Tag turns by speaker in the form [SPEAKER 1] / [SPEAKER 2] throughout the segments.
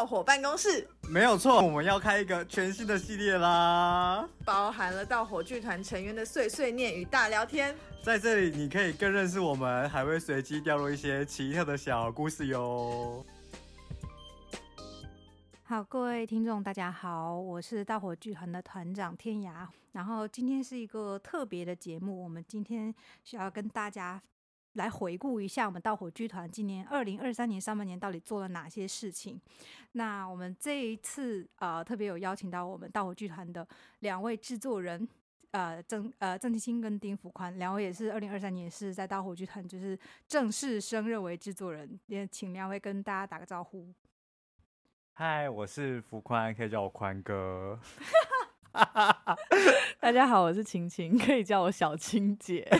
[SPEAKER 1] 盗火办公室，
[SPEAKER 2] 没有错，我们要开一个全新的系列啦，
[SPEAKER 1] 包含了盗火剧团成员的碎碎念与大聊天。
[SPEAKER 2] 在这里，你可以更认识我们，还会随机掉落一些奇特的小故事哟。
[SPEAKER 3] 好，各位听众，大家好，我是大火剧团的团长天涯。然后今天是一个特别的节目，我们今天需要跟大家来回顾一下我们盗火剧团今年二零二三年上半年到底做了哪些事情。那我们这一次呃特别有邀请到我们盗火剧团的两位制作人，呃郑呃郑青青跟丁福宽，两位也是二零二三年是在盗火剧团就是正式升任为制作人，也请两位跟大家打个招呼。
[SPEAKER 2] 嗨，我是福宽，可以叫我宽哥。
[SPEAKER 4] 大家好，我是晴晴，可以叫我小青姐。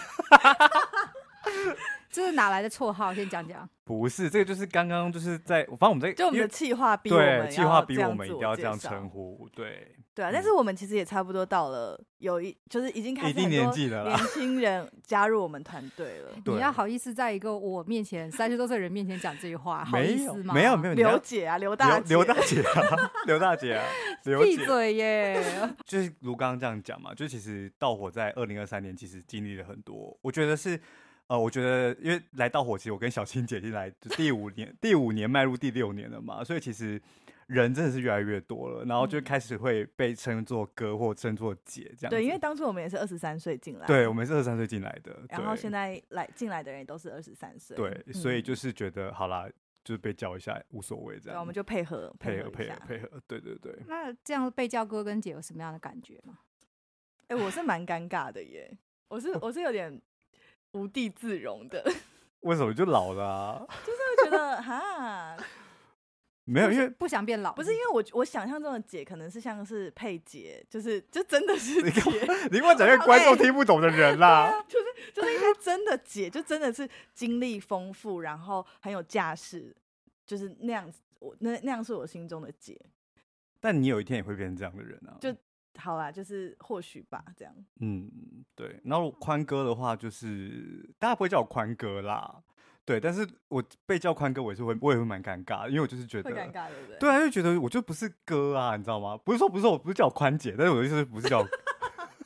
[SPEAKER 3] 这是哪来的绰号？先讲讲。
[SPEAKER 2] 不是，这个就是刚刚就是在，反正我们在
[SPEAKER 4] 就我们的气划逼我们，
[SPEAKER 2] 对，企划逼我们一定要这样称呼，对。
[SPEAKER 4] 对啊，但是我们其实也差不多到了有一，就是已经开始
[SPEAKER 2] 年纪了，
[SPEAKER 4] 年轻人加入我们团队了。
[SPEAKER 3] 你要好意思在一个我面前三十多岁人面前讲这句话，好意思吗？
[SPEAKER 2] 没有没有，
[SPEAKER 4] 刘姐啊，刘大
[SPEAKER 2] 刘大姐啊，刘大姐啊，
[SPEAKER 3] 闭嘴耶！
[SPEAKER 2] 就是如刚刚这样讲嘛，就其实盗火在二零二三年其实经历了很多，我觉得是。呃，我觉得因为来到火，其实我跟小青姐进来就第五年，第五年迈入第六年了嘛，所以其实人真的是越来越多了，然后就开始会被称作哥或称作姐这样。
[SPEAKER 4] 对，因为当初我们也是二十三岁进来，
[SPEAKER 2] 对，我们是二十三岁进来的，
[SPEAKER 4] 然后现在来进来的人也都是二十三岁，
[SPEAKER 2] 对，所以就是觉得好啦，就是被叫一下无所谓这样，
[SPEAKER 4] 我们就配合
[SPEAKER 2] 配合配合配合，对对对。
[SPEAKER 3] 那这样被叫哥跟姐有什么样的感觉吗？
[SPEAKER 4] 哎，我是蛮尴尬的耶，我是我是有点。无地自容的，
[SPEAKER 2] 为什么就老了啊？
[SPEAKER 4] 就是觉得哈，
[SPEAKER 2] 没有，因为
[SPEAKER 3] 不想变老，
[SPEAKER 4] 不是因为我我想象中的姐可能是像是佩姐，就是就真的是姐。
[SPEAKER 2] 你跟我讲一个观众听不懂的人啦，
[SPEAKER 4] 就是就是因为真的姐，就真的是经历丰富，然后很有架势，就是那样子。我那那样是我心中的姐。
[SPEAKER 2] 但你有一天也会变成这样的人啊？
[SPEAKER 4] 就。好啦，就是或许吧，这样。
[SPEAKER 2] 嗯，对。然后宽哥的话，就是大家不会叫我宽哥啦，对。但是我被叫宽哥，我也是会，我也会蛮尴尬，因为我就是觉得
[SPEAKER 4] 尴尬，对不对？
[SPEAKER 2] 对啊，就觉得我就不是哥啊，你知道吗？不是说不是说我不是叫我宽姐，但是我的意思不是叫，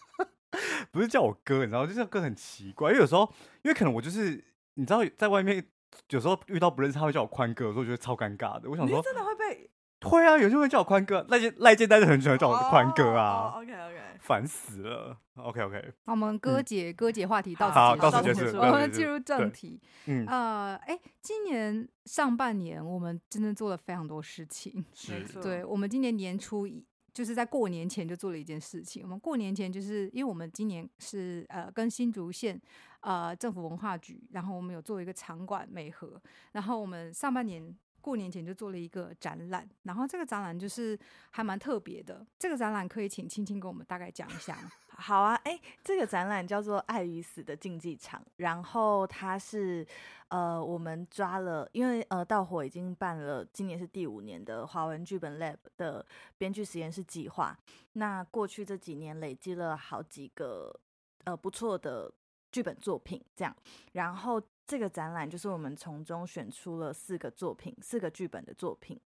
[SPEAKER 2] 不是叫我哥，你知道吗？就是哥很奇怪，因为有时候，因为可能我就是你知道，在外面有时候遇到不认识，他会叫我宽哥，有时候我觉得超尴尬的。我想说，
[SPEAKER 4] 真的会被。
[SPEAKER 2] 会啊，有些人会叫我宽哥，赖建赖建丹是很喜欢叫我宽哥啊。
[SPEAKER 4] Oh, OK OK，
[SPEAKER 2] 烦死了。OK OK，
[SPEAKER 3] 那我们哥姐、嗯、哥姐话题到此
[SPEAKER 2] 好，到此结束。
[SPEAKER 3] 我们进入正题。
[SPEAKER 2] 嗯
[SPEAKER 3] 呃，哎，今年上半年我们真的做了非常多事情。
[SPEAKER 2] 是，
[SPEAKER 3] 对，我们今年年初就是在过年前就做了一件事情。我们过年前就是因为我们今年是呃跟新竹县呃政府文化局，然后我们有做一个场馆美合，然后我们上半年。过年前就做了一个展览，然后这个展览就是还蛮特别的。这个展览可以请青青跟我们大概讲一下吗？
[SPEAKER 4] 好啊，哎，这个展览叫做《爱与死的竞技场》，然后它是呃，我们抓了，因为呃，盗火已经办了，今年是第五年的华文剧本 Lab 的编剧实验室计划。那过去这几年累积了好几个呃不错的剧本作品，这样，然后。这个展览就是我们从中选出了四个作品，四个剧本的作品。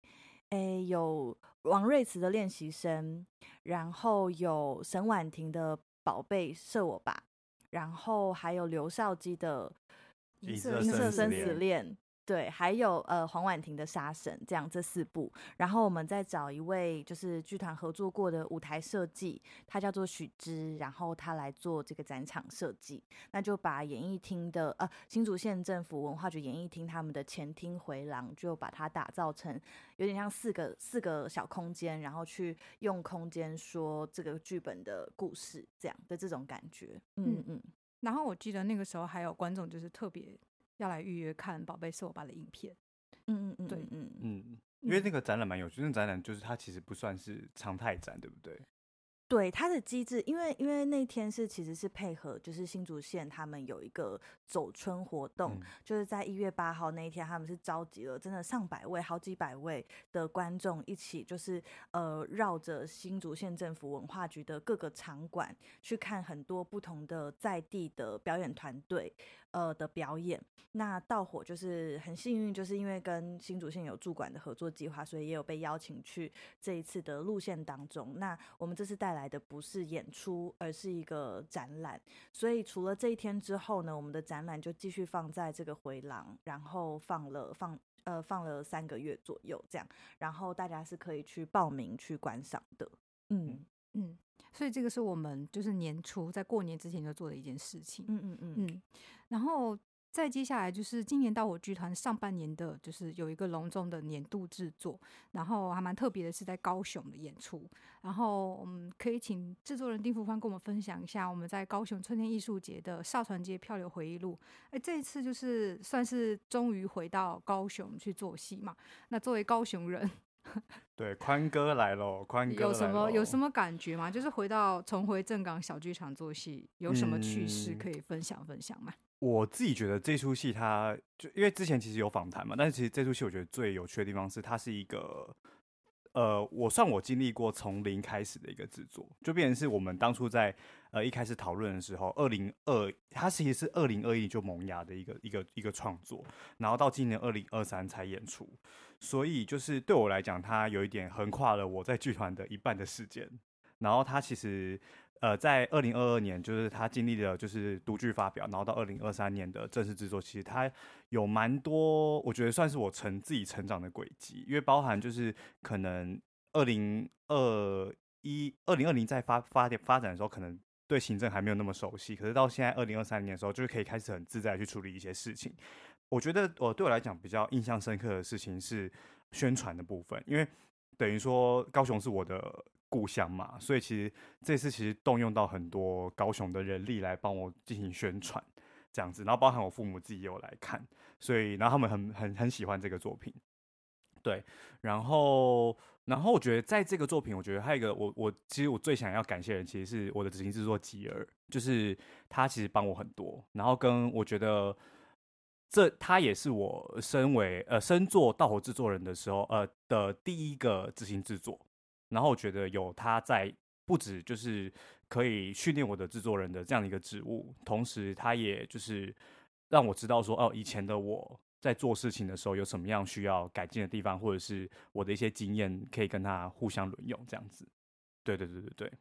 [SPEAKER 4] 诶，有王瑞慈的练习生，然后有沈婉婷的宝贝射我吧，然后还有刘少基的银色生死恋。对，还有呃黄婉婷的《杀神》这样这四部，然后我们再找一位就是剧团合作过的舞台设计，他叫做许之，然后他来做这个展场设计，那就把演艺厅的呃新竹县政府文化局演艺厅他们的前厅回廊，就把它打造成有点像四个四个小空间，然后去用空间说这个剧本的故事，这样的这种感觉，嗯嗯。
[SPEAKER 3] 然后我记得那个时候还有观众就是特别。要来预约看《宝贝是我爸》的影片，
[SPEAKER 4] 嗯嗯嗯，
[SPEAKER 3] 对，
[SPEAKER 4] 嗯
[SPEAKER 2] 嗯，因为那个展览蛮有趣，那展览就是它其实不算是常态展，对不对？
[SPEAKER 4] 对它的机制，因为因为那天是其实是配合，就是新竹县他们有一个走春活动，嗯、就是在一月八号那一天，他们是召集了真的上百位、好几百位的观众一起，就是呃绕着新竹县政府文化局的各个场馆去看很多不同的在地的表演团队，呃的表演。那盗火就是很幸运，就是因为跟新竹县有驻馆的合作计划，所以也有被邀请去这一次的路线当中。那我们这次带来的不是演出，而是一个展览。所以除了这一天之后呢，我们的展览就继续放在这个回廊，然后放了放呃放了三个月左右这样，然后大家是可以去报名去观赏的。嗯
[SPEAKER 3] 嗯，所以这个是我们就是年初在过年之前就做的一件事情。
[SPEAKER 4] 嗯嗯嗯嗯，
[SPEAKER 3] 然后。再接下来就是今年到我剧团上半年的，就是有一个隆重的年度制作，然后还蛮特别的是在高雄的演出，然后我们可以请制作人丁福芳跟我们分享一下我们在高雄春天艺术节的少船街漂流回忆录。哎，这一次就是算是终于回到高雄去做戏嘛。那作为高雄人，
[SPEAKER 2] 对，宽哥来喽，宽哥
[SPEAKER 3] 有什么有什么感觉吗？就是回到重回正港小剧场做戏，有什么趣事可以分享分享吗？
[SPEAKER 2] 我自己觉得这出戏，它就因为之前其实有访谈嘛，但是其实这出戏我觉得最有趣的地方是，它是一个，呃，我算我经历过从零开始的一个制作，就变成是我们当初在呃一开始讨论的时候，二零二，它其实是二零二一就萌芽的一个一个一个创作，然后到今年二零二三才演出，所以就是对我来讲，它有一点横跨了我在剧团的一半的时间，然后他其实。呃，在二零二二年，就是他经历了就是独剧发表，然后到二零二三年的正式制作，其实他有蛮多，我觉得算是我成自己成长的轨迹，因为包含就是可能二零二一、二零二零在发发点发展的时候，可能对行政还没有那么熟悉，可是到现在二零二三年的时候，就是可以开始很自在去处理一些事情。我觉得我对我来讲比较印象深刻的事情是宣传的部分，因为等于说高雄是我的。故乡嘛，所以其实这次其实动用到很多高雄的人力来帮我进行宣传，这样子，然后包含我父母自己也有来看，所以然后他们很很很喜欢这个作品，对，然后然后我觉得在这个作品，我觉得还有一个我我其实我最想要感谢的人，其实是我的执行制作吉尔，就是他其实帮我很多，然后跟我觉得这他也是我身为呃身做盗火制作人的时候呃的第一个执行制作。然后我觉得有他在，不止就是可以训练我的制作人的这样的一个职务，同时他也就是让我知道说，哦，以前的我在做事情的时候有什么样需要改进的地方，或者是我的一些经验可以跟他互相轮用，这样子。对对对对对。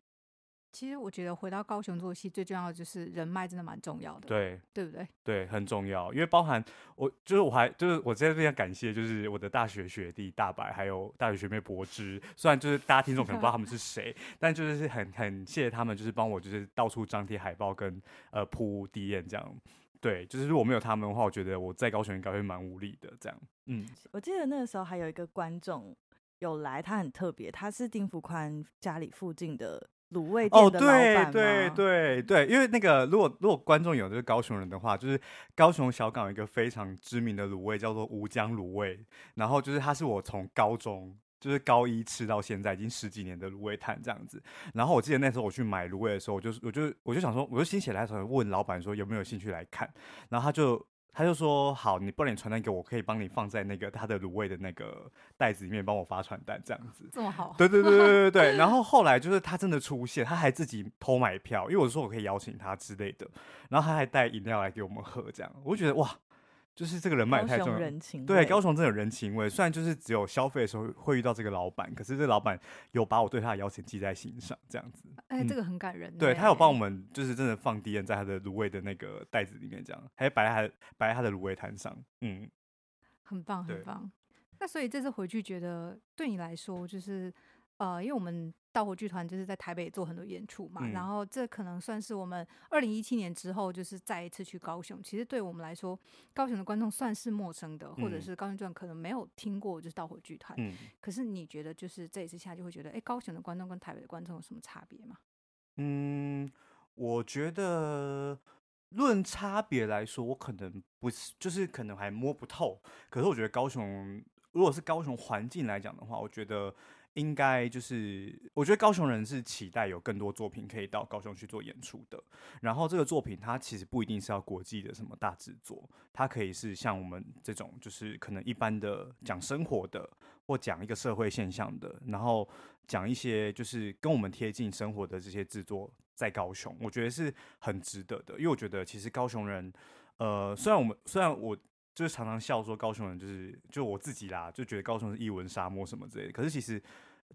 [SPEAKER 3] 其实我觉得回到高雄做戏最重要的就是人脉，真的蛮重要的。
[SPEAKER 2] 对，
[SPEAKER 3] 对不对？
[SPEAKER 2] 对，很重要，因为包含我，就是我还就是我在这边感谢，就是我的大学学弟大白，还有大学学妹柏芝。虽然就是大家听众可能不知道他们是 谁，但就是很很谢谢他们，就是帮我就是到处张贴海报跟呃铺地宴这样。对，就是如果没有他们的话，我觉得我在高雄应该会蛮无力的。这样，嗯，
[SPEAKER 4] 我记得那个时候还有一个观众有来，他很特别，他是丁福宽家里附近的。卤味店的老板
[SPEAKER 2] 哦，对对对对，因为那个如果如果观众有就是高雄人的话，就是高雄小港有一个非常知名的卤味叫做吴江卤味，然后就是它是我从高中就是高一吃到现在已经十几年的卤味摊这样子，然后我记得那时候我去买卤味的时候，我就我就我就想说，我就心血来潮问老板说有没有兴趣来看，然后他就。他就说好，你不然你传单给我，可以帮你放在那个他的卤味的那个袋子里面，帮我发传单这样子。
[SPEAKER 3] 这么好？
[SPEAKER 2] 对对对对对对。然后后来就是他真的出现，他还自己偷买票，因为我说我可以邀请他之类的，然后他还带饮料来给我们喝，这样我就觉得哇。就是这个人脉太重要，
[SPEAKER 4] 人情
[SPEAKER 2] 对，高雄真的有人情味。虽然就是只有消费的时候会遇到这个老板，可是这个老板有把我对他的邀请记在心上，这样子。
[SPEAKER 3] 哎、欸，这个很感人。
[SPEAKER 2] 对，他有帮我们，就是真的放 DM 在他的卤味的那个袋子里面，这样，还摆在他摆在他的卤味摊上。嗯，
[SPEAKER 3] 很棒，很棒。那所以这次回去，觉得对你来说，就是呃，因为我们。道火剧团就是在台北做很多演出嘛，嗯、然后这可能算是我们二零一七年之后就是再一次去高雄。其实对我们来说，高雄的观众算是陌生的，或者是高雄观众可能没有听过就是道火剧团。嗯、可是你觉得就是这一次下来就会觉得，哎，高雄的观众跟台北的观众有什么差别吗？
[SPEAKER 2] 嗯，我觉得论差别来说，我可能不是，就是可能还摸不透。可是我觉得高雄，如果是高雄环境来讲的话，我觉得。应该就是，我觉得高雄人是期待有更多作品可以到高雄去做演出的。然后这个作品它其实不一定是要国际的什么大制作，它可以是像我们这种，就是可能一般的讲生活的，或讲一个社会现象的，然后讲一些就是跟我们贴近生活的这些制作，在高雄，我觉得是很值得的。因为我觉得其实高雄人，呃，虽然我们虽然我就是常常笑说高雄人就是就我自己啦，就觉得高雄是艺文沙漠什么之类的。可是其实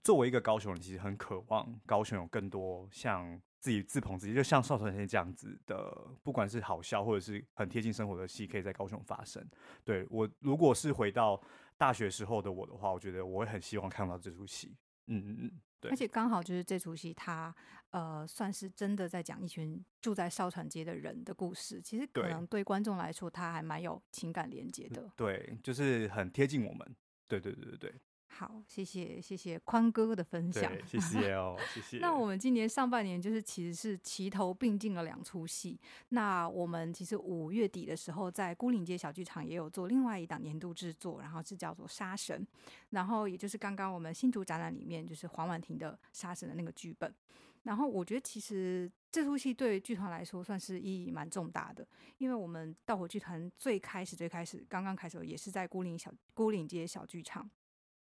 [SPEAKER 2] 作为一个高雄人，其实很渴望高雄有更多像自己自捧自己，就像少团线这样子的，不管是好笑或者是很贴近生活的戏，可以在高雄发生。对，我如果是回到大学时候的我的话，我觉得我会很希望看到这出戏。嗯嗯嗯。对
[SPEAKER 3] 而且刚好就是这出戏，它呃算是真的在讲一群住在哨船街的人的故事。其实可能对观众来说，它还蛮有情感连接的。
[SPEAKER 2] 对，就是很贴近我们。对对对对对。
[SPEAKER 3] 好，谢谢谢谢宽哥的分享，
[SPEAKER 2] 谢谢 哦，谢谢。
[SPEAKER 3] 那我们今年上半年就是其实是齐头并进了两出戏。那我们其实五月底的时候在孤岭街小剧场也有做另外一档年度制作，然后是叫做《杀神》，然后也就是刚刚我们新竹展览里面就是黄婉婷的《杀神》的那个剧本。然后我觉得其实这出戏对剧团来说算是意义蛮重大的，因为我们盗火剧团最开始最开始刚刚开始也是在孤岭小孤岭街小剧场。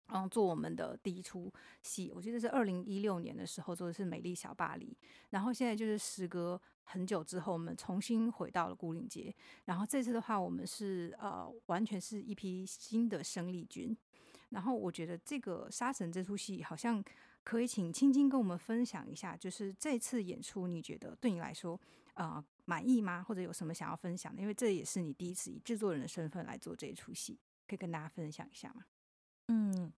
[SPEAKER 3] 然后做我们的第一出戏，我记得是二零一六年的时候做的是《美丽小巴黎》，然后现在就是时隔很久之后，我们重新回到了古岭街。然后这次的话，我们是呃完全是一批新的生力军。然后我觉得这个《杀神》这出戏好像可以请青青跟我们分享一下，就是这次演出你觉得对你来说呃满意吗？或者有什么想要分享的？因为这也是你第一次以制作人的身份来做这一出戏，可以跟大家分享一下吗？
[SPEAKER 4] 嗯，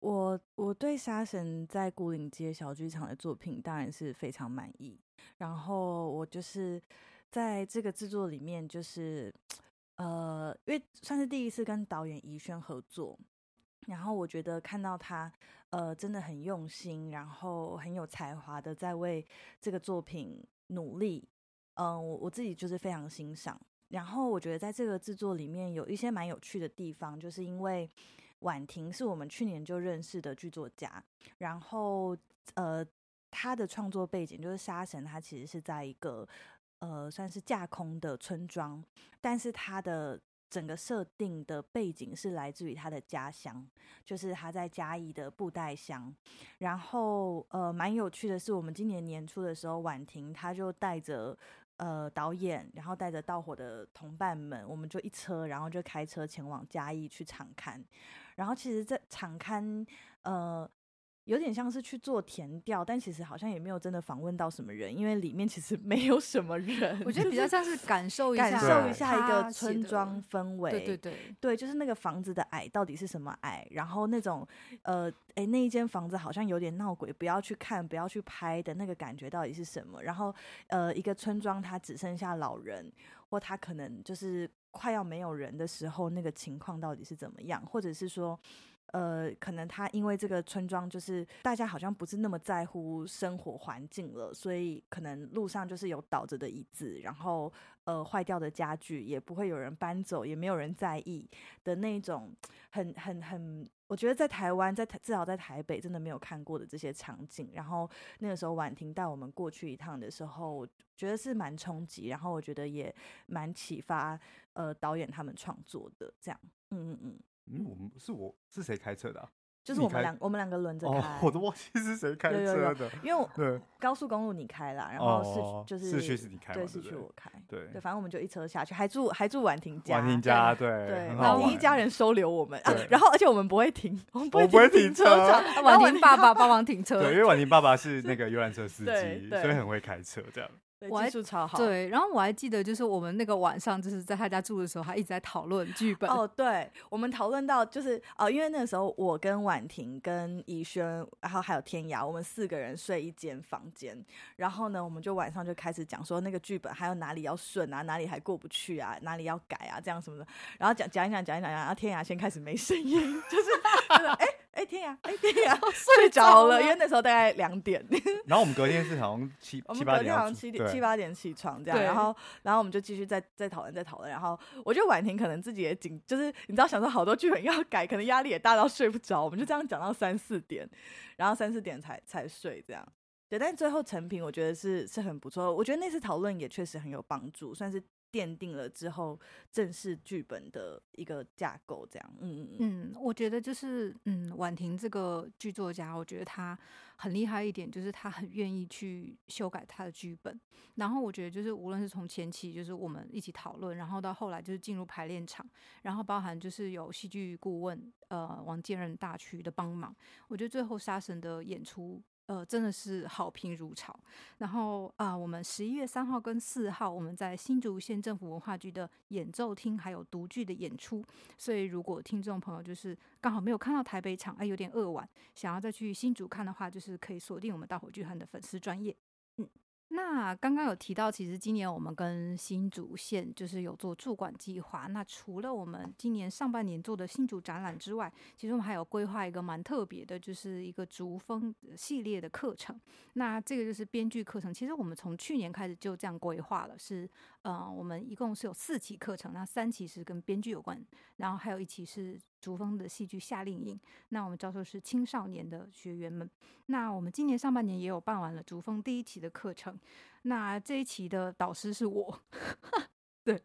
[SPEAKER 4] 我我对沙神在古岭街小剧场的作品当然是非常满意。然后我就是在这个制作里面，就是呃，因为算是第一次跟导演宜轩合作，然后我觉得看到他呃真的很用心，然后很有才华的在为这个作品努力。嗯、我我自己就是非常欣赏。然后我觉得在这个制作里面有一些蛮有趣的地方，就是因为。婉婷是我们去年就认识的剧作家，然后呃，他的创作背景就是《杀神》，他其实是在一个呃算是架空的村庄，但是他的整个设定的背景是来自于他的家乡，就是他在嘉义的布袋乡。然后呃，蛮有趣的是，我们今年年初的时候，婉婷他就带着。呃，导演，然后带着盗火的同伴们，我们就一车，然后就开车前往嘉义去场勘。然后其实，在场刊，呃。有点像是去做填调，但其实好像也没有真的访问到什么人，因为里面其实 没有什么人。
[SPEAKER 3] 我觉得比较像是感受 一下，
[SPEAKER 4] 感受一下一个村庄氛围。
[SPEAKER 3] 对对对，
[SPEAKER 4] 对，就是那个房子的矮到底是什么矮，然后那种呃，哎，那一间房子好像有点闹鬼，不要去看，不要去拍的那个感觉到底是什么？然后呃，一个村庄它只剩下老人，或他可能就是快要没有人的时候，那个情况到底是怎么样？或者是说。呃，可能他因为这个村庄就是大家好像不是那么在乎生活环境了，所以可能路上就是有倒着的椅子，然后呃坏掉的家具也不会有人搬走，也没有人在意的那种很很很，我觉得在台湾，在台至少在台北真的没有看过的这些场景。然后那个时候婉婷带我们过去一趟的时候，我觉得是蛮冲击，然后我觉得也蛮启发呃导演他们创作的这样，嗯嗯嗯。
[SPEAKER 2] 嗯，我们是我是谁开车的？啊？
[SPEAKER 4] 就是我们两我们两个轮着开，
[SPEAKER 2] 哦，我都忘记是谁开车的。有有有，
[SPEAKER 4] 因为 我对高速公路你开了，然后市，哦，就是
[SPEAKER 2] 市区是你开，
[SPEAKER 4] 对，市区我开，
[SPEAKER 2] 对
[SPEAKER 4] 对，反正我们就一车下去，还住还住婉婷家，
[SPEAKER 2] 婉婷家对
[SPEAKER 4] 对，婉婷一家人收留我们，啊，然后而且我们不会停，我们不会停车场，
[SPEAKER 3] 婉婷爸爸帮忙停车，
[SPEAKER 2] 对，因为婉婷爸爸是那个游览车司 机，所以很会开车这样。
[SPEAKER 4] 对技术超好，
[SPEAKER 3] 对，然后我还记得，就是我们那个晚上，就是在他家住的时候，还一直在讨论剧本。
[SPEAKER 4] 哦，对，我们讨论到就是哦，因为那个时候我跟婉婷、跟怡轩，然后还有天涯，我们四个人睡一间房间。然后呢，我们就晚上就开始讲说那个剧本还有哪里要顺啊，哪里还过不去啊，哪里要改啊，这样什么的。然后讲讲一讲，讲一讲，然后天涯先开始没声音，就是就是哎。哎、欸、天呀，哎、欸、天呀，睡着了，因为那时候大概两点。
[SPEAKER 2] 然后我们隔天是好像七七八点，
[SPEAKER 4] 好像七点七八点起床这样。然后然后我们就继续再再讨论再讨论。然后我觉得婉婷可能自己也紧，就是你知道想说好多剧本要改，可能压力也大到睡不着。我们就这样讲到三四点，然后三四点才才睡这样。对，但最后成品我觉得是是很不错。我觉得那次讨论也确实很有帮助，算是奠定了之后正式剧本的一个架构，这样，嗯嗯，
[SPEAKER 3] 我觉得就是，嗯，婉婷这个剧作家，我觉得他很厉害一点，就是他很愿意去修改他的剧本。然后我觉得就是，无论是从前期就是我们一起讨论，然后到后来就是进入排练场，然后包含就是有戏剧顾问呃王建仁大区的帮忙，我觉得最后杀神的演出。呃，真的是好评如潮。然后啊、我们十一月三号跟四号，我们在新竹县政府文化局的演奏厅还有独剧的演出。所以，如果听众朋友就是刚好没有看到台北场，哎，有点扼腕，想要再去新竹看的话，就是可以锁定我们大火剧团的粉丝专业。嗯。那刚刚有提到，其实今年我们跟新竹县就是有做驻馆计划。那除了我们今年上半年做的新竹展览之外，其实我们还有规划一个蛮特别的，就是一个竹风系列的课程。那这个就是编剧课程。其实我们从去年开始就这样规划了，是呃，我们一共是有四期课程，那三期是跟编剧有关，然后还有一期是。竹风的戏剧夏令营，那我们招收是青少年的学员们。那我们今年上半年也有办完了竹风第一期的课程，那这一期的导师是我，对，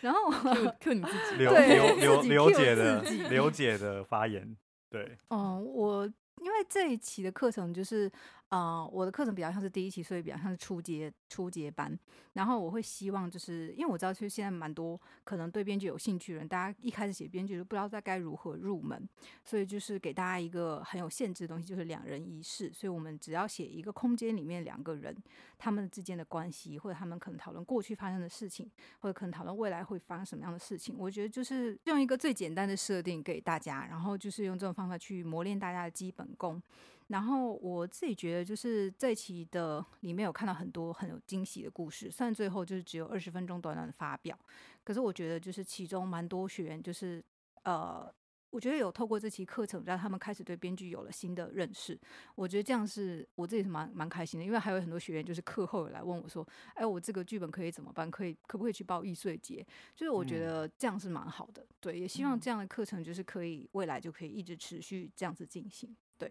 [SPEAKER 3] 然后
[SPEAKER 4] Q, Q 你自己，
[SPEAKER 2] 刘刘刘刘姐的刘姐的发言，对，
[SPEAKER 3] 嗯，我因为这一期的课程就是。啊、我的课程比较像是第一期，所以比较像是初阶初阶班。然后我会希望，就是因为我知道，其实现在蛮多可能对编剧有兴趣的人，大家一开始写编剧都不知道在该如何入门，所以就是给大家一个很有限制的东西，就是两人一室。所以我们只要写一个空间里面两个人他们之间的关系，或者他们可能讨论过去发生的事情，或者可能讨论未来会发生什么样的事情。我觉得就是用一个最简单的设定给大家，然后就是用这种方法去磨练大家的基本功。然后我自己觉得，就是这一期的里面有看到很多很有惊喜的故事，虽然最后就是只有二十分钟短短的发表，可是我觉得就是其中蛮多学员就是呃，我觉得有透过这期课程让他们开始对编剧有了新的认识。我觉得这样是我自己是蛮蛮开心的，因为还有很多学员就是课后有来问我说：“哎，我这个剧本可以怎么办？可以可不可以去报易碎节？”就是我觉得这样是蛮好的，对，也希望这样的课程就是可以未来就可以一直持续这样子进行。对，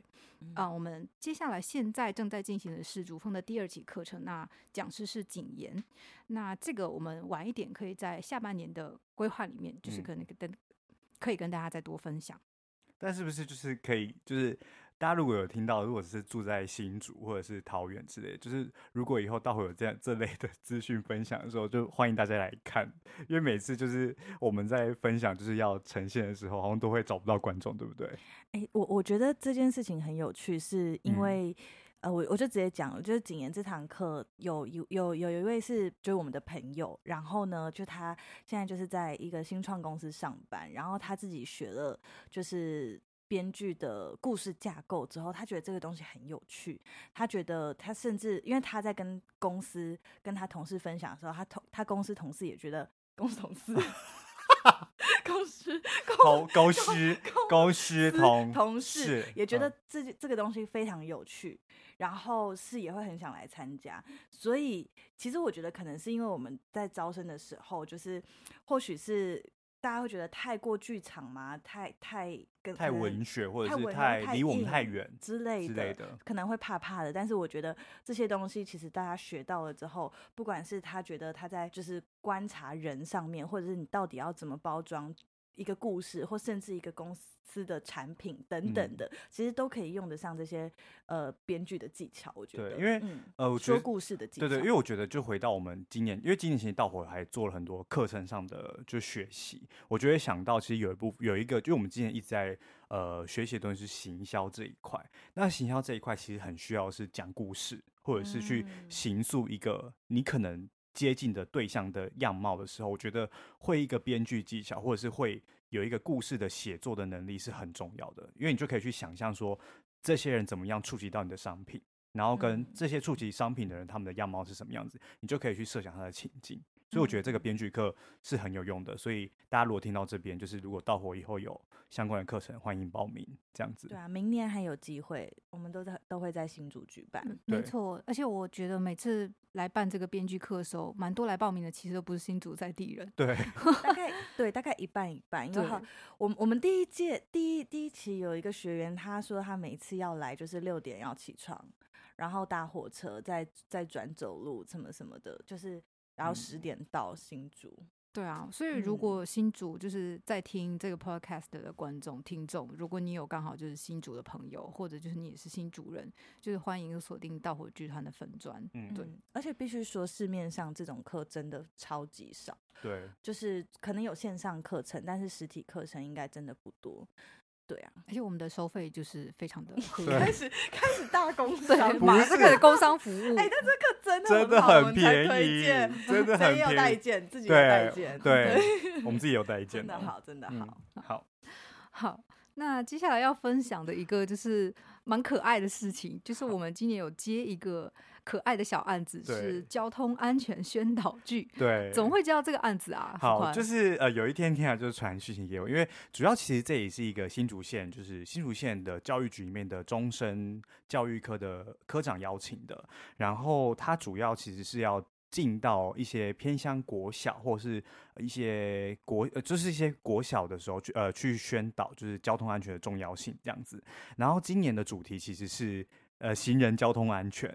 [SPEAKER 3] 啊、呃，我们接下来现在正在进行的是竹风的第二期课程，那讲师是景言，那这个我们晚一点可以在下半年的规划里面，就是可能跟可以跟大家再多分享。
[SPEAKER 2] 但是不是就是可以就是？大家如果有听到，如果是住在新竹或者是桃园之类，就是如果以后到会有这样这类的资讯分享的时候，就欢迎大家来看，因为每次就是我们在分享就是要呈现的时候，好像都会找不到观众，对不对？
[SPEAKER 4] 哎、欸，我我觉得这件事情很有趣，是因为、嗯、呃，我我就直接讲，就是景言这堂课有有有有一位是就是我们的朋友，然后呢，就他现在就是在一个新创公司上班，然后他自己学了就是。编剧的故事架构之后，他觉得这个东西很有趣。他觉得他甚至因为他在跟公司跟他同事分享的时候，他同他公司同事也觉得公司同事 公司
[SPEAKER 2] 公公司公司同
[SPEAKER 4] 同事也觉得这这个东西非常有趣，然后是也会很想来参加。所以其实我觉得可能是因为我们在招生的时候，就是或许是。大家会觉得太过剧场吗？太太跟
[SPEAKER 2] 太文学，或者是太离我们太远
[SPEAKER 4] 之类的，
[SPEAKER 2] 之类的，
[SPEAKER 4] 可能会怕怕的。但是我觉得这些东西其实大家学到了之后，不管是他觉得他在就是观察人上面，或者是你到底要怎么包装一个故事，或甚至一个公司。的产品等等的，嗯、其实都可以用得上这些呃编剧的技巧。我觉得，
[SPEAKER 2] 对，因为、
[SPEAKER 4] 嗯、
[SPEAKER 2] 呃，我觉得
[SPEAKER 4] 说故事的技巧，
[SPEAKER 2] 对，对对，因为我觉得就回到我们今年，因为今年其实盗火还做了很多课程上的就学习。我觉得想到其实有一部有一个，就我们今年一直在呃学习的东西是行销这一块。那行销这一块其实很需要是讲故事，或者是去形塑一个你可能接近的对象的样貌的时候，我觉得会一个编剧技巧，或者是会。有一个故事的写作的能力是很重要的，因为你就可以去想象说，这些人怎么样触及到你的商品，然后跟这些触及商品的人他们的样貌是什么样子，你就可以去设想他的情境。所以我觉得这个编剧课是很有用的。所以大家如果听到这边，就是如果到火以后有相关的课程，欢迎报名这样子。
[SPEAKER 4] 对啊，明年还有机会，我们都在都会在新竹举办。
[SPEAKER 3] 嗯、没错，而且我觉得每次来办这个编剧课的时候，蛮多来报名的，其实都不是新竹在地人。
[SPEAKER 2] 对，
[SPEAKER 4] 大概对，大概一半一半。因为好，我我们第一届第一第一期有一个学员，他说他每次要来就是六点要起床，然后搭火车，再再转走路什么什么的，就是。然后十点到新竹。
[SPEAKER 3] 对啊，所以如果新竹就是在听这个 podcast 的观众、听众，如果你有刚好就是新竹的朋友，或者就是你也是新竹人，就是欢迎锁定盗火剧团的粉砖。
[SPEAKER 2] 嗯，
[SPEAKER 3] 对，
[SPEAKER 4] 而且必须说市面上这种课真的超级少。
[SPEAKER 2] 对，
[SPEAKER 4] 就是可能有线上课程，但是实体课程应该真的不多。对啊，
[SPEAKER 3] 而且我们的收费就是非常的
[SPEAKER 4] 开始开始大工商，
[SPEAKER 3] 马上开始工商服务。
[SPEAKER 4] 哎、欸，但这个真的
[SPEAKER 2] 真的很便宜，真的很便宜。
[SPEAKER 4] 有带件，自己有带件，
[SPEAKER 2] 对，我们自己有代件，
[SPEAKER 4] 真的好，真的好，
[SPEAKER 2] 嗯、好，
[SPEAKER 3] 好。那接下来要分享的一个就是蛮可爱的事情，就是我们今年有接一个。可爱的小案子是交通安全宣导剧，
[SPEAKER 2] 对，
[SPEAKER 3] 怎么会接到这个案子啊？
[SPEAKER 2] 好，就是呃，有一天天啊，就是传讯息给我，因为主要其实这也是一个新竹县，就是新竹县的教育局里面的终身教育科的科长邀请的，然后他主要其实是要进到一些偏乡国小或是一些国呃，就是一些国小的时候去呃去宣导，就是交通安全的重要性这样子。然后今年的主题其实是呃行人交通安全。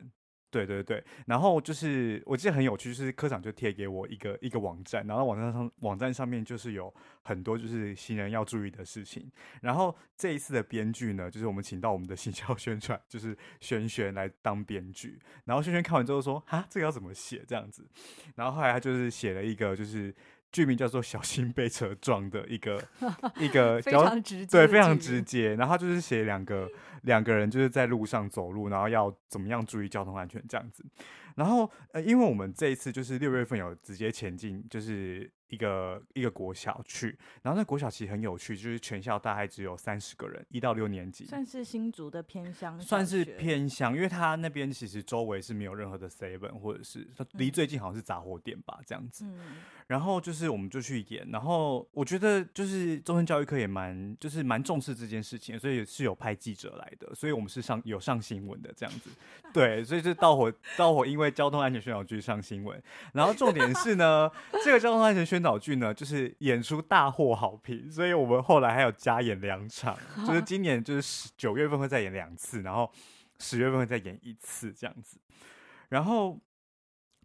[SPEAKER 2] 对对对，然后就是我记得很有趣，就是科长就贴给我一个一个网站，然后网站上网站上面就是有很多就是新人要注意的事情。然后这一次的编剧呢，就是我们请到我们的行销宣传，就是轩轩来当编剧。然后轩轩看完之后说：“哈，这个要怎么写？这样子。”然后后来他就是写了一个就是。剧名叫做“小心被车撞”的一个 一个
[SPEAKER 3] 非常直接，
[SPEAKER 2] 对，非常直接。然后他就是写两个两个人就是在路上走路，然后要怎么样注意交通安全这样子。然后呃，因为我们这一次就是六月份有直接前进，就是。一个一个国小去，然后那国小其实很有趣，就是全校大概只有三十个人，一到六年级，
[SPEAKER 4] 算是新竹的偏乡，
[SPEAKER 2] 算是偏乡，因为他那边其实周围是没有任何的 seven，或者是他离最近好像是杂货店吧，这样子。
[SPEAKER 4] 嗯，
[SPEAKER 2] 然后就是我们就去演，然后我觉得就是终身教育课也蛮就是蛮重视这件事情，所以是有派记者来的，所以我们是上有上新闻的这样子。对，所以就到火到火，因为交通安全宣导剧上新闻，然后重点是呢，这个交通安全宣宣导剧呢，就是演出大获好评，所以我们后来还有加演两场，就是今年就是十九月份会再演两次，然后十月份会再演一次这样子，然后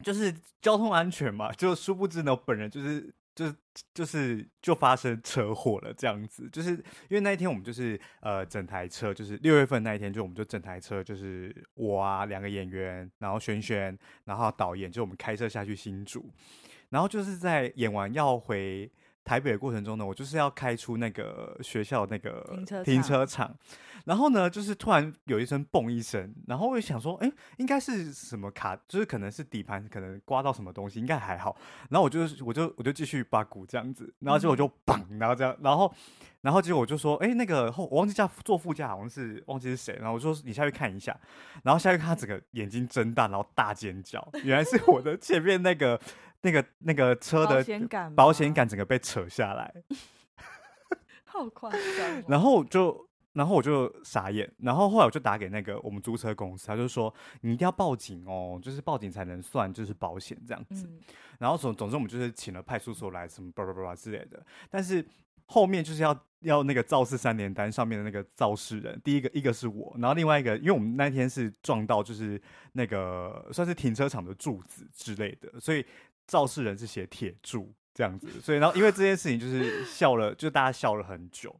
[SPEAKER 2] 就是交通安全嘛，就殊不知呢，我本人就是就是就是就发生车祸了这样子，就是因为那一天我们就是呃整台车就是六月份那一天，就我们就整台车就是我啊两个演员，然后轩轩，然后导演，就我们开车下去新竹。然后就是在演完要回台北的过程中呢，我就是要开出那个学校那个停车停车场，然后呢，就是突然有一声“嘣”一声，然后我就想说，哎，应该是什么卡，就是可能是底盘可能刮到什么东西，应该还好。然后我就我就我就继续把鼓这样子，然后结果就嘣，然后这样，然后然后结果我就说，哎，那个后我忘记叫坐副驾好像是忘记是谁，然后我说你下去看一下，然后下去看他整个眼睛睁大，然后大尖叫，原来是我的前面那个。那个那个车的保险杆整个被扯下来，
[SPEAKER 4] 好夸张。
[SPEAKER 2] 然后就然后我就傻眼，然后后来我就打给那个我们租车公司，他就说你一定要报警哦，就是报警才能算就是保险这样子。然后总总之我们就是请了派出所来什么巴拉巴拉之类的，但是后面就是要要那个肇事三联单上面的那个肇事人，第一个一个是我，然后另外一个因为我们那天是撞到就是那个算是停车场的柱子之类的，所以。肇事人是写铁柱这样子，所以然后因为这件事情就是笑了，就大家笑了很久。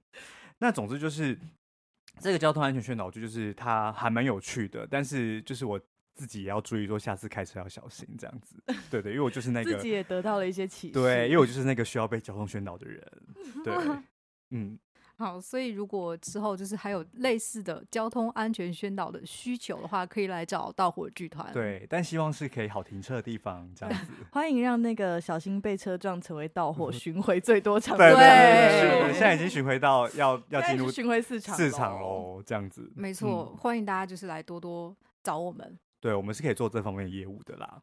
[SPEAKER 2] 那总之就是这个交通安全宣导剧，就是它还蛮有趣的，但是就是我自己也要注意，说下次开车要小心这样子。对对，因为我就是那 个
[SPEAKER 4] 自己也得到了一些启示。
[SPEAKER 2] 对，因为我就是那个需要被交通宣导的人。对，嗯。
[SPEAKER 3] 好，所以如果之后就是还有类似的交通安全宣导的需求的话，可以来找盗火剧团。
[SPEAKER 2] 对，但希望是可以好停车的地方，这样子。
[SPEAKER 4] 欢迎让那个小心被车撞成为盗火巡回最多场。
[SPEAKER 2] 对对对，对，现在已经巡回到 要要进入
[SPEAKER 4] 巡回市场
[SPEAKER 2] 市场喽，这样子。
[SPEAKER 3] 没错，嗯，欢迎大家就是来多多找我们。
[SPEAKER 2] 对，我们是可以做这方面的业务的啦。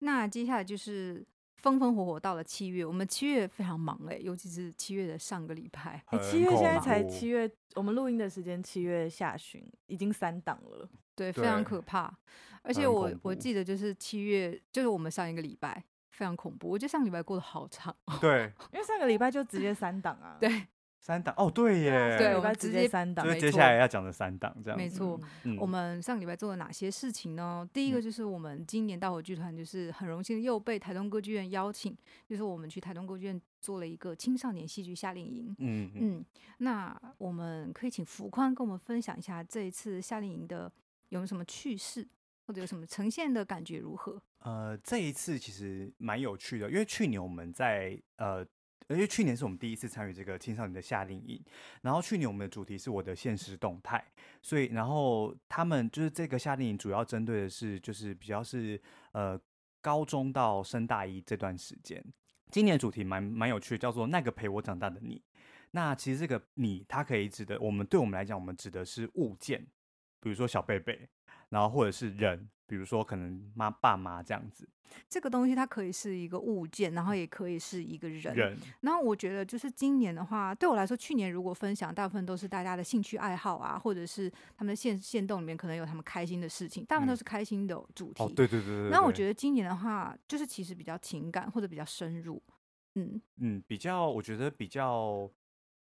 [SPEAKER 3] 那接下来就是。风风火火到了七月，我们七月非常忙哎、欸，尤其是七月的上个礼拜。
[SPEAKER 4] 哎，七月现在才七月，我们录音的时间七月下旬，已经三档了，
[SPEAKER 3] 对，非常可怕。而且我我记得就是七月，就是我们上一个礼拜非常恐怖。我觉得上个礼拜过得好长，
[SPEAKER 2] 对，
[SPEAKER 4] 因为上个礼拜就直接三档啊，
[SPEAKER 3] 对，
[SPEAKER 2] 三档哦，对耶，
[SPEAKER 3] 对，
[SPEAKER 4] 我
[SPEAKER 3] 们直接
[SPEAKER 4] 三档
[SPEAKER 2] 就是接下来要讲的三档这样子。
[SPEAKER 3] 没错。
[SPEAKER 2] 嗯
[SPEAKER 3] 我们上礼拜做了哪些事情呢？第一个就是我们今年大火剧团就是很荣幸又被台东歌剧院邀请，就是我们去台东歌剧院做了一个青少年戏剧夏令营。
[SPEAKER 2] 嗯嗯，
[SPEAKER 3] 嗯，那我们可以请福宽跟我们分享一下这一次夏令营的有没有什么趣事，或者有什么呈现的感觉如何？
[SPEAKER 2] 呃，这一次其实蛮有趣的，因为去年我们在呃。因为去年是我们第一次参与这个青少年的夏令营，然后去年我们的主题是我的现实动态，所以然后他们就是这个夏令营主要针对的是就是比较是呃高中到升大一这段时间。今年主题蛮蛮有趣，叫做那个陪我长大的你。那其实这个你，它可以指的我们对我们来讲，我们指的是物件，比如说小贝贝，然后或者是人。比如说，可能妈爸妈这样子，
[SPEAKER 3] 这个东西它可以是一个物件，然后也可以是一个人。
[SPEAKER 2] 人。
[SPEAKER 3] 然后我觉得，就是今年的话，对我来说，去年如果分享，大部分都是大家的兴趣爱好啊，或者是他们的限限动里面可能有他们开心的事情，大部分都是开心的主题。
[SPEAKER 2] 嗯、哦，对对对对，对。
[SPEAKER 3] 那我觉得今年的话，就是其实比较情感或者比较深入。嗯
[SPEAKER 2] 嗯，比较我觉得比较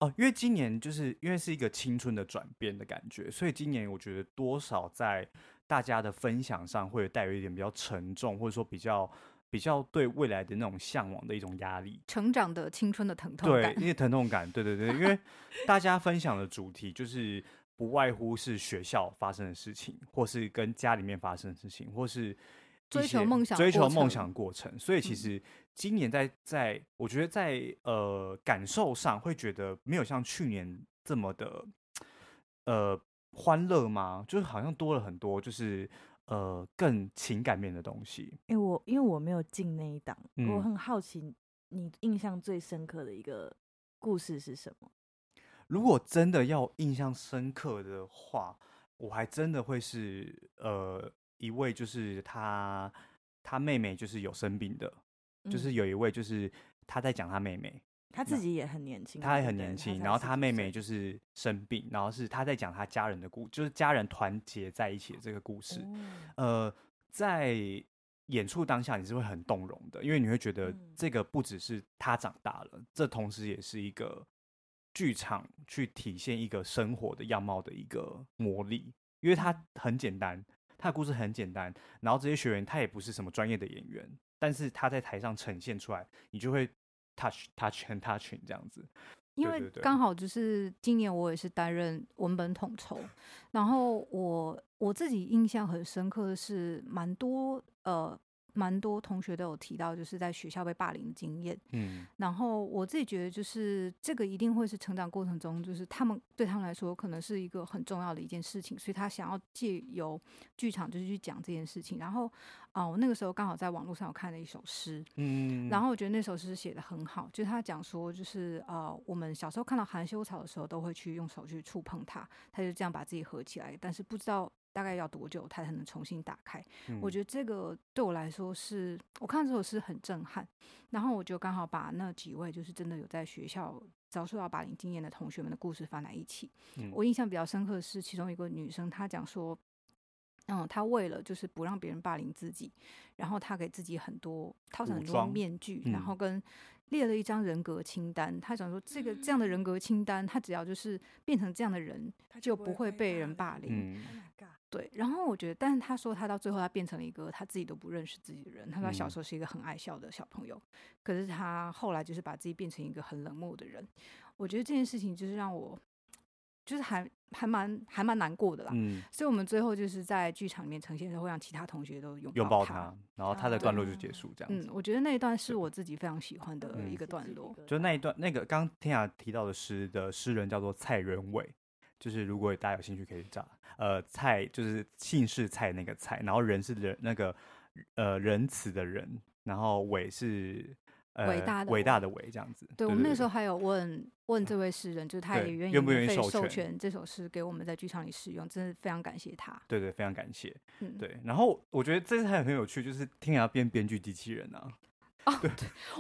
[SPEAKER 2] 哦，因为今年就是因为是一个青春的转变的感觉，所以今年我觉得多少在。大家的分享上会带有一点比较沉重，或者说比较比较对未来的那种向往的一种压力，
[SPEAKER 3] 成长的青春的疼痛感，
[SPEAKER 2] 对，因为疼痛感，对对对，因为大家分享的主题就是不外乎是学校发生的事情，或是跟家里面发生的事情，或是
[SPEAKER 3] 追求梦想、
[SPEAKER 2] 追求梦想过程。所以其实今年在在，我觉得在呃感受上会觉得没有像去年这么的呃。欢乐吗？就是好像多了很多，就是呃更情感面的东西。
[SPEAKER 4] 哎、欸，我因为我没有进那一档，
[SPEAKER 2] 嗯，
[SPEAKER 4] 我很好奇你印象最深刻的一个故事是什么？
[SPEAKER 2] 如果真的要印象深刻的话，我还真的会是呃一位，就是他他妹妹就是有生病的，
[SPEAKER 4] 嗯，
[SPEAKER 2] 就是有一位就是他在讲他妹妹。
[SPEAKER 4] 他自己也很年轻，
[SPEAKER 2] 他也很年？轻，然后他妹妹就。是生病，然后是他在讲他家人的故，就是家人团结在一起的这个故事。呃，在演出当下你是会很动容的，因为你会觉得这个不只是他长大了，这同时也是一个剧场去体现一个生活的样貌的一个魔力，因为他很简单，他的故事很简单，然后这些学员他也不是什么专业的演员，但是他在台上呈现出来，你就会。touch touch and touching 这样子，
[SPEAKER 3] 因为刚好就是今年我也是担任文本统筹，然后我我自己印象很深刻的是蛮多呃。蛮多同学都有提到，就是在学校被霸凌的经验。
[SPEAKER 2] 嗯，
[SPEAKER 3] 然后我自己觉得，就是这个一定会是成长过程中，就是他们对他们来说，可能是一个很重要的一件事情，所以他想要借由剧场就是去讲这件事情。然后啊，我那个时候刚好在网络上有看了一首诗，
[SPEAKER 2] 嗯，
[SPEAKER 3] 然后我觉得那首诗写的很好，就是他讲说，就是呃，我们小时候看到含羞草的时候，都会去用手去触碰它，他就这样把自己合起来，但是不知道。大概要多久，它才能重新打开？嗯、我觉得这个对我来说是，我看这首诗很震撼。然后我就刚好把那几位就是真的有在学校遭受到霸凌经验的同学们的故事放在一起。
[SPEAKER 2] 嗯、
[SPEAKER 3] 我印象比较深刻的是，其中一个女生她讲说，嗯，她为了就是不让别人霸凌自己，然后她给自己很多套上很多面具，然后跟列了一张人格清单。他想说，这个这样的人格清单，他只要就是变成这样的人，就不会被人霸凌。
[SPEAKER 2] 嗯
[SPEAKER 3] 对，然后我觉得，但是他说他到最后他变成了一个他自己都不认识自己的人。他说他小时候是一个很爱笑的小朋友，嗯、可是他后来就是把自己变成一个很冷漠的人。我觉得这件事情就是让我就是还还蛮还蛮难过的啦。
[SPEAKER 2] 嗯，
[SPEAKER 3] 所以我们最后就是在剧场里面呈现的时候，会让其他同学都拥
[SPEAKER 2] 拥抱他，然后他的段落就结束这样子。
[SPEAKER 3] 嗯，我觉得那一段是我自己非常喜欢的一个段落。
[SPEAKER 2] 就那一段，那个刚天雅提到的诗的诗人叫做蔡仁伟。就是如果大家有兴趣可以找，呃，蔡就是姓氏蔡那个蔡，然后仁是人那个呃仁慈的人，然后伟是呃伟大的伟大的伟这样子。
[SPEAKER 3] 对，我们那个时候还有问问这位诗人，就是他也愿意
[SPEAKER 2] 愿不愿意
[SPEAKER 3] 授
[SPEAKER 2] 授
[SPEAKER 3] 权这首诗给我们在剧场里使用，真的非常感谢他。
[SPEAKER 2] 对对，非常感谢。
[SPEAKER 3] 嗯，
[SPEAKER 2] 对。然后我觉得这次还很有趣，就是天涯变编剧机器人啊。
[SPEAKER 3] 哦，对，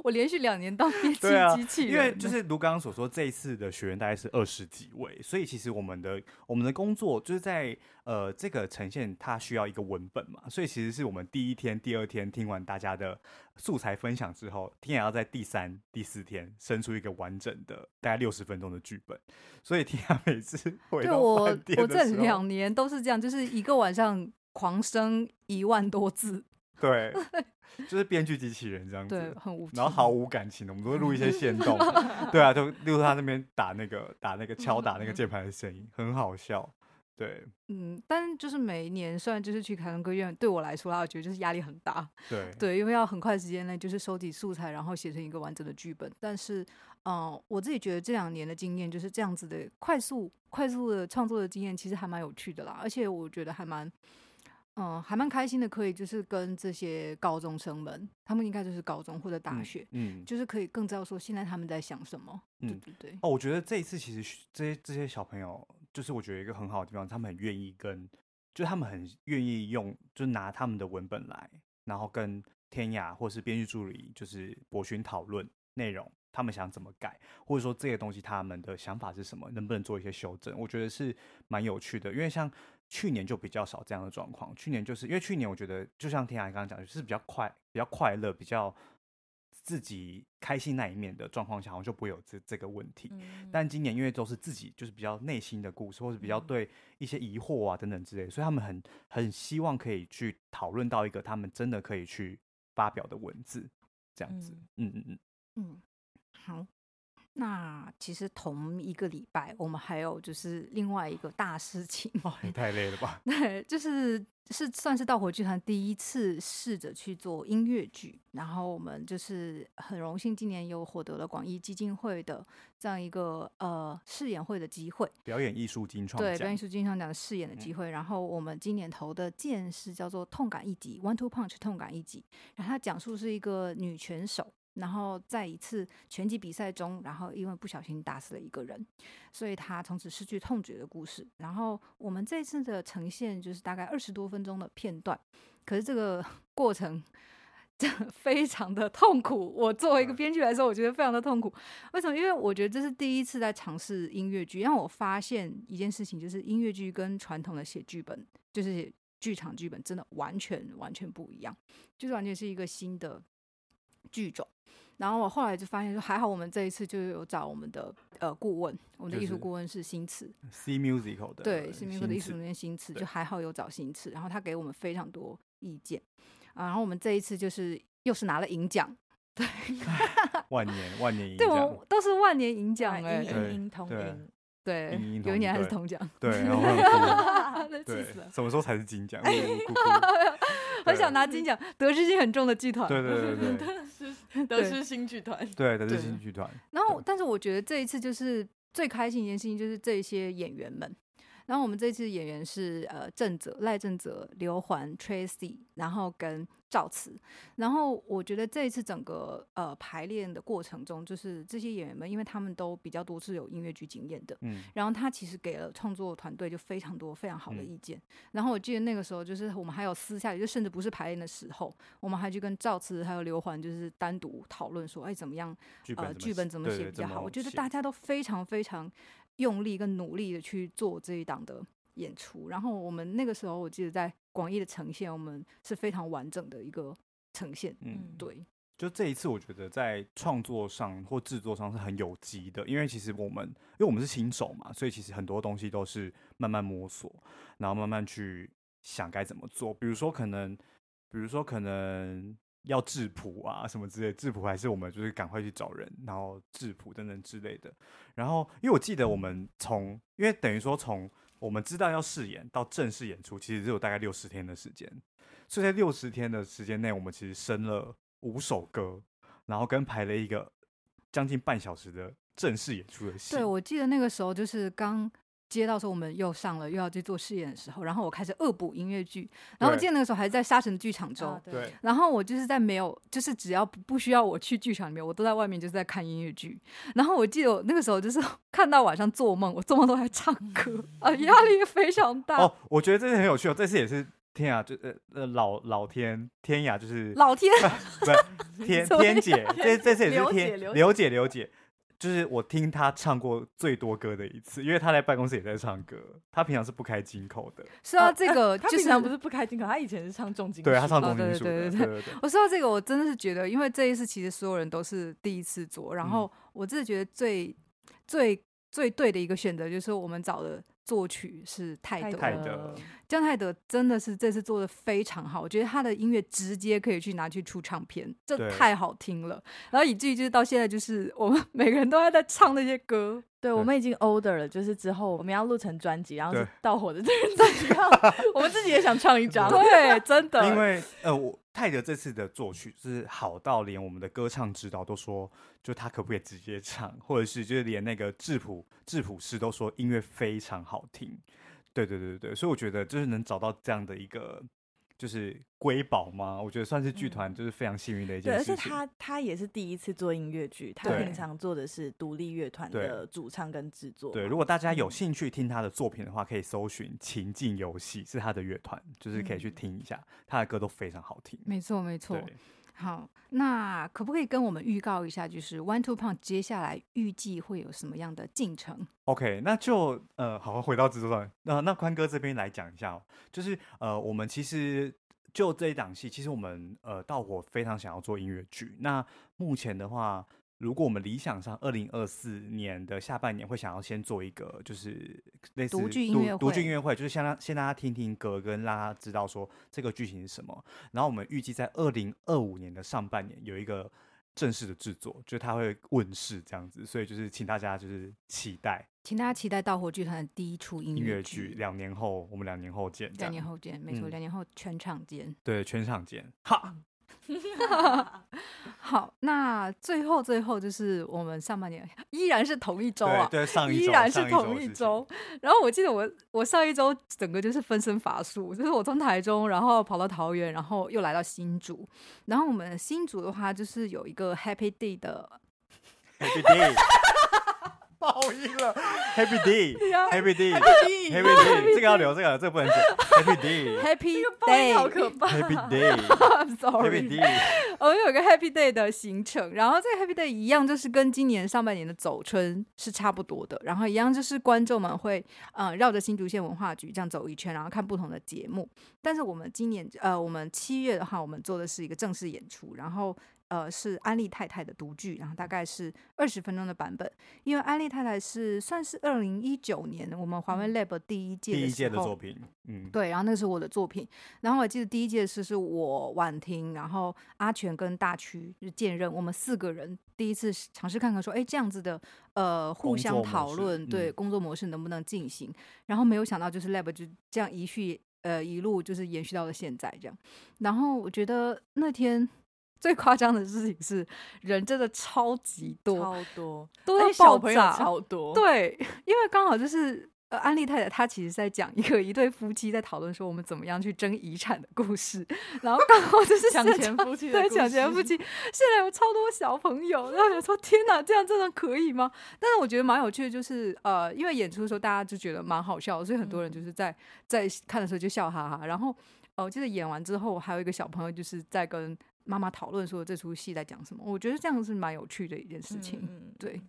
[SPEAKER 3] 我连续两年当编辑机器人，
[SPEAKER 2] 因为就是如刚刚所说，这一次的学员大概是二十几位，所以其实我们的我们的工作就是在呃这个呈现，它需要一个文本嘛，所以其实是我们第一天、第二天听完大家的素材分享之后，天也要在第三、第四天生出一个完整的大概六十分钟的剧本，所以天雅每次 回到饭店的时候，
[SPEAKER 3] 我我这两年都是这样，就是一个晚上狂生一万多字。
[SPEAKER 2] 对，就是编剧机器人这样子，
[SPEAKER 3] 对，很无，
[SPEAKER 2] 然后毫无感情的，我们都会录一些线动，对啊，就例如他那边打那个打那个 敲打那个键盘的声音，很好笑，对，
[SPEAKER 3] 嗯，但就是每一年，虽然就是去凯伦歌院，对我来说，我觉得就是压力很大，
[SPEAKER 2] 对，
[SPEAKER 3] 对，因为要很快时间内就是收集素材，然后写成一个完整的剧本。但是，嗯、呃，我自己觉得这两年的经验就是这样子的，快速快速的创作的经验，其实还蛮有趣的啦，而且我觉得还蛮。嗯，还蛮开心的，可以就是跟这些高中生们，他们应该就是高中或者大学，嗯，嗯，就是可以更知道说现在他们在想什么，嗯，对？
[SPEAKER 2] 哦，我觉得这一次其实这些这些小朋友，就是我觉得一个很好的地方，他们很愿意跟，就他们很愿意用，就拿他们的文本来，然后跟天涯或是编剧助理，就是博勋讨论内容，他们想怎么改，或者说这些东西他们的想法是什么，能不能做一些修正？我觉得是蛮有趣的，因为像。去年就比较少这样的状况。去年就是因为去年，我觉得就像天涯刚刚讲，就是比较快、比较快乐、比较自己开心那一面的状况下，我就不会有这这个问题。嗯、但今年因为都是自己就是比较内心的故事，或者比较对一些疑惑啊等等之类，所以他们很很希望可以去讨论到一个他们真的可以去发表的文字，这样子。嗯嗯嗯嗯，
[SPEAKER 3] 好。那其实同一个礼拜，我们还有就是另外一个大事情。
[SPEAKER 2] 哦，也太累了吧？
[SPEAKER 3] 对，就是是算是盗火剧团第一次试着去做音乐剧，然后我们就是很荣幸今年又获得了广义基金会的这样一个呃试演会的机会，
[SPEAKER 2] 表演艺术金创
[SPEAKER 3] 对表演艺术金创奖的试演的机会。嗯、然后我们今年投的件是叫做《痛感一集》（One Two Punch），痛感一集。然后它讲述是一个女拳手。然后在一次拳击比赛中，然后因为不小心打死了一个人，所以他从此失去痛觉的故事。然后我们这次的呈现就是大概二十多分钟的片段，可是这个 过程真的非常的痛苦。我作为一个编剧来说，我觉得非常的痛苦。为什么？因为我觉得这是第一次在尝试音乐剧，让我发现一件事情，就是音乐剧跟传统的写剧本，就是剧场剧本，真的完全完全不一样，就是完全是一个新的剧种。然后我后来就发现说，还好我们这一次就有找我们的呃顾问，我们的艺术顾问是新词
[SPEAKER 2] ，C Musical 的，
[SPEAKER 3] 对，C Musical 的艺术总监新词，就还好有找新词，然后他给我们非常多意见，啊，然后我们这一次就是又是拿了银奖，对，
[SPEAKER 2] 万年万年银奖，
[SPEAKER 3] 对，我都是万年银奖哎，
[SPEAKER 4] 银银铜银，
[SPEAKER 3] 对，有一年还是铜奖，
[SPEAKER 2] 对，然后 对，什么时候才是金奖？
[SPEAKER 3] 很想拿金奖，得失心很重的剧团，
[SPEAKER 2] 对对对对。
[SPEAKER 1] 得失心剧团，
[SPEAKER 2] 对，得失心剧团。
[SPEAKER 3] 然后，但是我觉得这一次就是最开心一件事情，就是这些演员们。然后我们这次演员是呃郑泽、赖郑泽、刘环、Tracy，然后跟赵慈。然后我觉得这一次整个呃排练的过程中，就是这些演员们，因为他们都比较多是有音乐剧经验的，嗯，然后他其实给了创作团队就非常多非常好的意见。嗯、然后我记得那个时候，就是我们还有私下里，就甚至不是排练的时候，我们还去跟赵慈还有刘环就是单独讨论说，哎，怎么样？呃，剧本怎么写比较好？我觉得大家都非常非常。用力跟努力的去做这一档的演出，然后我们那个时候我记得在广义的呈现，我们是非常完整的一个呈现。嗯，对。
[SPEAKER 2] 就这一次，我觉得在创作上或制作上是很有机的，因为其实我们因为我们是新手嘛，所以其实很多东西都是慢慢摸索，然后慢慢去想该怎么做。比如说可能，比如说可能。要质谱啊，什么之类，质谱还是我们就是赶快去找人，然后质谱等等之类的。然后，因为我记得我们从，因为等于说从我们知道要试演到正式演出，其实只有大概六十天的时间。所以在六十天的时间内，我们其实生了五首歌，然后跟排了一个将近半小时的正式演出的戏。
[SPEAKER 3] 对，我记得那个时候就是刚。接到说我们又上了又要去做试演的时候，然后我开始恶补音乐剧，然后我记得那个时候还在沙城剧场中，
[SPEAKER 2] 对，
[SPEAKER 3] 然后我就是在没有，就是只要不需要我去剧场里面，我都在外面就是在看音乐剧。然后我记得我那个时候就是 看到晚上做梦，我做梦都在唱歌啊，压力非常大。
[SPEAKER 2] 哦，我觉得这次很有趣哦，这次也是天啊，就呃呃老老天天涯就是
[SPEAKER 3] 老天
[SPEAKER 2] 不是 天天姐，这这次也是
[SPEAKER 4] 刘姐
[SPEAKER 2] 天
[SPEAKER 4] 刘姐
[SPEAKER 2] 刘姐刘姐，就是我听他唱过最多歌的一次，因为他在办公室也在唱歌，他平常是不开金口的，
[SPEAKER 3] 说到这个，就是
[SPEAKER 4] 他平常不是不开金口，他以前是唱重金属，
[SPEAKER 2] 对他唱
[SPEAKER 3] 哦
[SPEAKER 2] 重金属的，
[SPEAKER 3] 对对对
[SPEAKER 2] 对对对
[SPEAKER 3] 我说到这个，我真的是觉得，因为这一次其实所有人都是第一次做，然后我真的觉得最最最对的一个选择就是我们找的作曲是泰德，
[SPEAKER 2] 泰。德
[SPEAKER 3] 姜泰德真的是这次做的非常好，我觉得他的音乐直接可以去拿去出唱片，
[SPEAKER 2] 这
[SPEAKER 3] 太好听了。然后以至于就是到现在，就是我们 每个人都还在唱那些歌。
[SPEAKER 4] 对，我们已经 older 了，就是之后我们要录成专辑，然后是到火的这人专辑，后 我们自己也想唱一张。
[SPEAKER 3] 对，真的，
[SPEAKER 2] 因为呃，我泰德这次的作曲是好到连我们的歌唱指导都说，就他可不可以直接唱，或者是就是连那个质谱质谱师都说音乐非常好听。对对对对对，所以我觉得就是能找到这样的一个就是瑰宝嘛，我觉得算是剧团就是非常幸运的一
[SPEAKER 4] 对，而且
[SPEAKER 2] 件事情。
[SPEAKER 4] 他他也是第一次做音乐剧，他
[SPEAKER 2] 对
[SPEAKER 4] 平常做的是独立乐团的主唱跟制作嘛。
[SPEAKER 2] 对，如果大家有兴趣听他的作品的话，可以搜寻情境游戏是他的乐团，就是可以去听一下，他的歌都非常好听。
[SPEAKER 3] 没错没错。
[SPEAKER 2] 对，
[SPEAKER 3] 好，那可不可以跟我们预告一下，就是 One Two Punch 接下来预计会有什么样的进程
[SPEAKER 2] ？OK，那就呃，好，回到制作上，那那宽哥这边来讲一下，就是呃，我们其实就这一档戏，其实我们呃，到我非常想要做音乐剧。那目前的话，如果我们理想上二零二四年的下半年会想要先做一个，就是类似
[SPEAKER 3] 独剧音乐会
[SPEAKER 2] 独剧音乐会，就是先让先大家听听歌，跟让大家知道说这个剧情是什么。然后我们预计在二零二五年的上半年有一个正式的制作，就是它会问世这样子，所以就是请大家就是期待。
[SPEAKER 3] 请大家期待盗火剧团的第一出音
[SPEAKER 2] 乐剧，两年后我们两年后见，
[SPEAKER 3] 两年后见，没错，
[SPEAKER 2] 嗯
[SPEAKER 3] 两年后全场见。
[SPEAKER 2] 对全场见，哈。
[SPEAKER 3] 好，那最后最后就是我们上半年依然是同一周啊，
[SPEAKER 2] 对，对上一周
[SPEAKER 3] 依然是同一
[SPEAKER 2] 一
[SPEAKER 3] 周。然后我记得我我上一周整个就是分身乏术，就是我从台中，然后跑到桃园，然后又来到新竹。然后我们新竹的话，就是有一个 Happy Day 的
[SPEAKER 2] Happy Day，报应了，Happy Day，Happy Day，Happy Day，这个要留，这个这个不能剪，Happy Day。
[SPEAKER 3] Happy
[SPEAKER 4] 爆音好
[SPEAKER 3] Day。
[SPEAKER 4] 可怕。
[SPEAKER 2] Happy Day，Happy sorry，Day，
[SPEAKER 3] 我们有一个 Happy Day 的行程，然后这个 Happy Day 一样，就是跟今年上半年的走春是差不多的，然后一样就是观众们会呃绕着新竹县文化局这样走一圈，然后看不同的节目。但是我们今年呃，我们七月的话，我们做的是一个正式演出，然后呃是安利太太的独剧，然后大概是二十分钟的版本。因为安利太太是算是二零一九年我们华为 Lab 第一届
[SPEAKER 2] 第一届的作品，嗯，
[SPEAKER 3] 对，然后那是我的作品，然后我记得第一届是是我婉婷，然后阿全跟大区就兼任，我们四个人第一次尝试看看说，哎，这样子的呃互相讨论，对、
[SPEAKER 2] 嗯、
[SPEAKER 3] 工作模式能不能进行，然后没有想到就是 lab 就这样一续呃一路就是延续到了现在这样，然后我觉得那天最夸张的事情是人真的超级多，
[SPEAKER 4] 超多，
[SPEAKER 3] 多到
[SPEAKER 4] 小朋友
[SPEAKER 3] 爆炸，
[SPEAKER 4] 超多。
[SPEAKER 3] 对，因为刚好就是。呃，安利太太她其实在讲一个一对夫妻在讨论说我们怎么样去争遗产的故事，然后刚好就是
[SPEAKER 4] 抢钱夫妻的对
[SPEAKER 3] 抢钱夫妻，现在有超多小朋友，然后有说天哪，这样真的可以吗？但是我觉得蛮有趣的，就是呃，因为演出的时候大家就觉得蛮好笑的，所以很多人就是在在看的时候就笑哈哈。然后呃，我记得演完之后还有一个小朋友就是在跟妈妈讨论说这出戏在讲什么，我觉得这样是蛮有趣的一件事情，
[SPEAKER 4] 嗯
[SPEAKER 3] 对。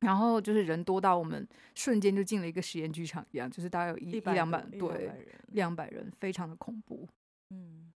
[SPEAKER 3] 然后就是人多到我们瞬间就进了一个实验剧场一样，就是大概有一一两百对两百人，非常的恐怖。
[SPEAKER 4] 嗯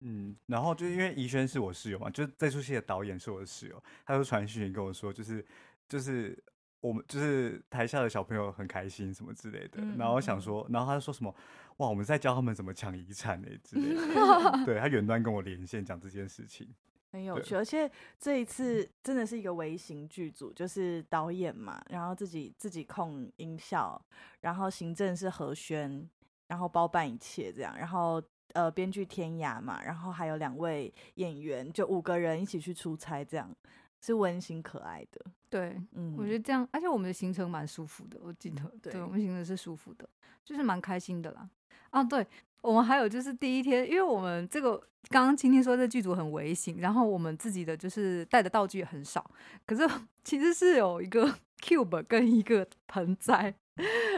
[SPEAKER 2] 嗯，然后就因为怡轩是我室友嘛，就是这出戏的导演是我的室友，他就传讯跟我说，就是就是我们就是台下的小朋友很开心什么之类的，
[SPEAKER 4] 嗯、
[SPEAKER 2] 然后想说，然后他就说什么哇，我们在教他们怎么抢遗产呢之类的，对他远端跟我连线讲这件事情。
[SPEAKER 4] 很有趣，而且这一次真的是一个微型剧组，就是导演嘛，然后自己自己控音效，然后行政是何轩，然后包办一切这样，然后呃编剧天涯嘛，然后还有两位演员，就五个人一起去出差，这样是温馨可爱的。
[SPEAKER 3] 对，
[SPEAKER 4] 嗯，
[SPEAKER 3] 我觉得这样，而且我们的行程蛮舒服的，我记得，对，对我们行程是舒服的，就是蛮开心的啦。啊，对。我们还有就是第一天，因为我们这个刚刚青青说这剧组很微型，然后我们自己的就是带的道具也很少，可是 其实是有一个 cube 跟一个盆栽，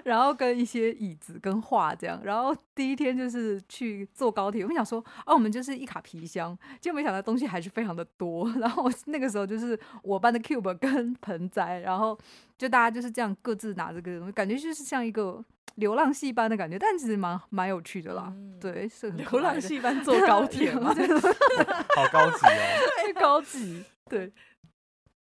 [SPEAKER 3] 然后跟一些椅子跟画这样，然后第一天就是去坐高铁，我们想说，哦，我们就是一卡皮箱，结果没想到东西还是非常的多。然后那个时候就是我班的 cube 跟盆栽，然后就大家就是这样各自拿这个东西，感觉就是像一个流浪戏班的感觉，但其实蛮蛮有趣的啦。嗯、对，是很
[SPEAKER 4] 流浪戏班坐 高铁嘛，
[SPEAKER 2] 好高级哦，
[SPEAKER 3] 太高级，对。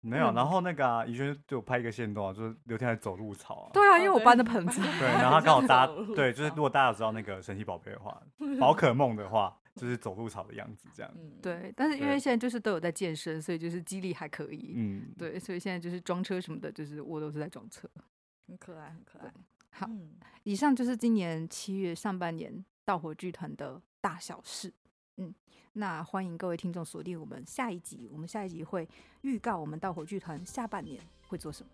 [SPEAKER 2] 没有，然后那个啊，宜萱就拍一个线动啊，就是刘天还走路草啊。
[SPEAKER 3] 对啊，因为我搬的盆子。
[SPEAKER 2] 对，然后他刚好 搭，对，就是如果大家有知道那个神奇宝贝的话，宝可梦的话，就是走路草的样子这样。
[SPEAKER 3] 对，但是因为现在就是都有在健身，所以就是肌力还可以。嗯。对，所以现在就是装车什么的，就是我都是在装车。
[SPEAKER 4] 很可爱，很可爱。
[SPEAKER 3] 好，以上就是今年七月上半年盗火剧团的大小事。嗯。那欢迎各位听众锁定我们下一集，我们下一集会预告我们盗火剧团下半年会做什么。